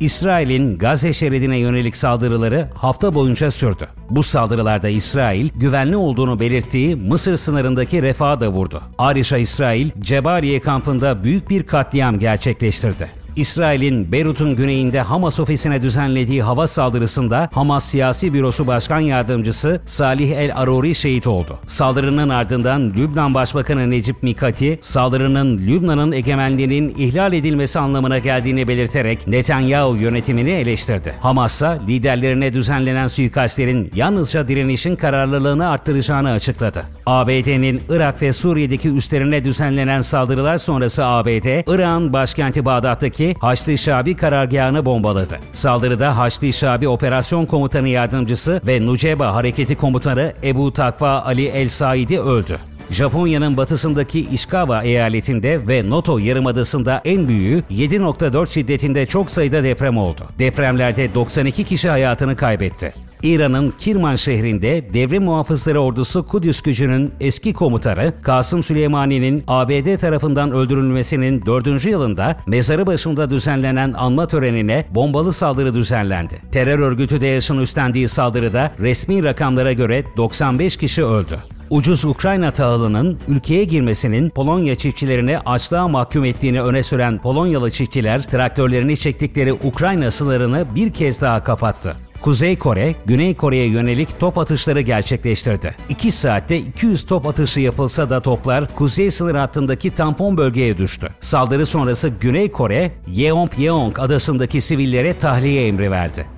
İsrail'in Gazze şeridine yönelik saldırıları hafta boyunca sürdü. Bu saldırılarda İsrail, güvenli olduğunu belirttiği Mısır sınırındaki refaha da vurdu. Ayrıca İsrail, Cebaliye kampında büyük bir katliam gerçekleştirdi. İsrail'in Beyrut'un güneyinde Hamas ofisine düzenlediği hava saldırısında Hamas Siyasi Bürosu Başkan Yardımcısı Salih El Aruri şehit oldu. Saldırının ardından Lübnan Başbakanı Necip Mikati, saldırının Lübnan'ın egemenliğinin ihlal edilmesi anlamına geldiğini belirterek Netanyahu yönetimini eleştirdi. Hamas'a liderlerine düzenlenen suikastlerin yalnızca direnişin kararlılığını arttıracağını açıkladı. ABD'nin Irak ve Suriye'deki üslerine düzenlenen saldırılar sonrası ABD, Irak'ın başkenti Bağdat'taki Haçlı Şabi karargahını bombaladı. Saldırıda Haçlı Şabi Operasyon Komutanı Yardımcısı ve Nuceba Hareketi Komutanı Ebu Takva Ali El Saidi öldü. Japonya'nın batısındaki Ishikawa eyaletinde ve Noto Yarımadası'nda en büyüğü 7.4 şiddetinde çok sayıda deprem oldu. Depremlerde 92 kişi hayatını kaybetti. İran'ın Kirman şehrinde devrim muhafızları ordusu Kudüs gücünün eski komutanı Kasım Süleymani'nin ABD tarafından öldürülmesinin 4. yılında mezarı başında düzenlenen anma törenine bombalı saldırı düzenlendi. Terör örgütü DAEŞ'in üstlendiği saldırıda resmi rakamlara göre 95 kişi öldü. Ucuz Ukrayna tahılının ülkeye girmesinin Polonya çiftçilerini açlığa mahkum ettiğini öne süren Polonyalı çiftçiler traktörlerini çektikleri Ukrayna sınırını bir kez daha kapattı. Kuzey Kore, Güney Kore'ye yönelik top atışları gerçekleştirdi. 2 saatte 200 top atışı yapılsa da toplar kuzey sınır hattındaki tampon bölgeye düştü. Saldırı sonrası Güney Kore, Yeonpyeong adasındaki sivillere tahliye emri verdi.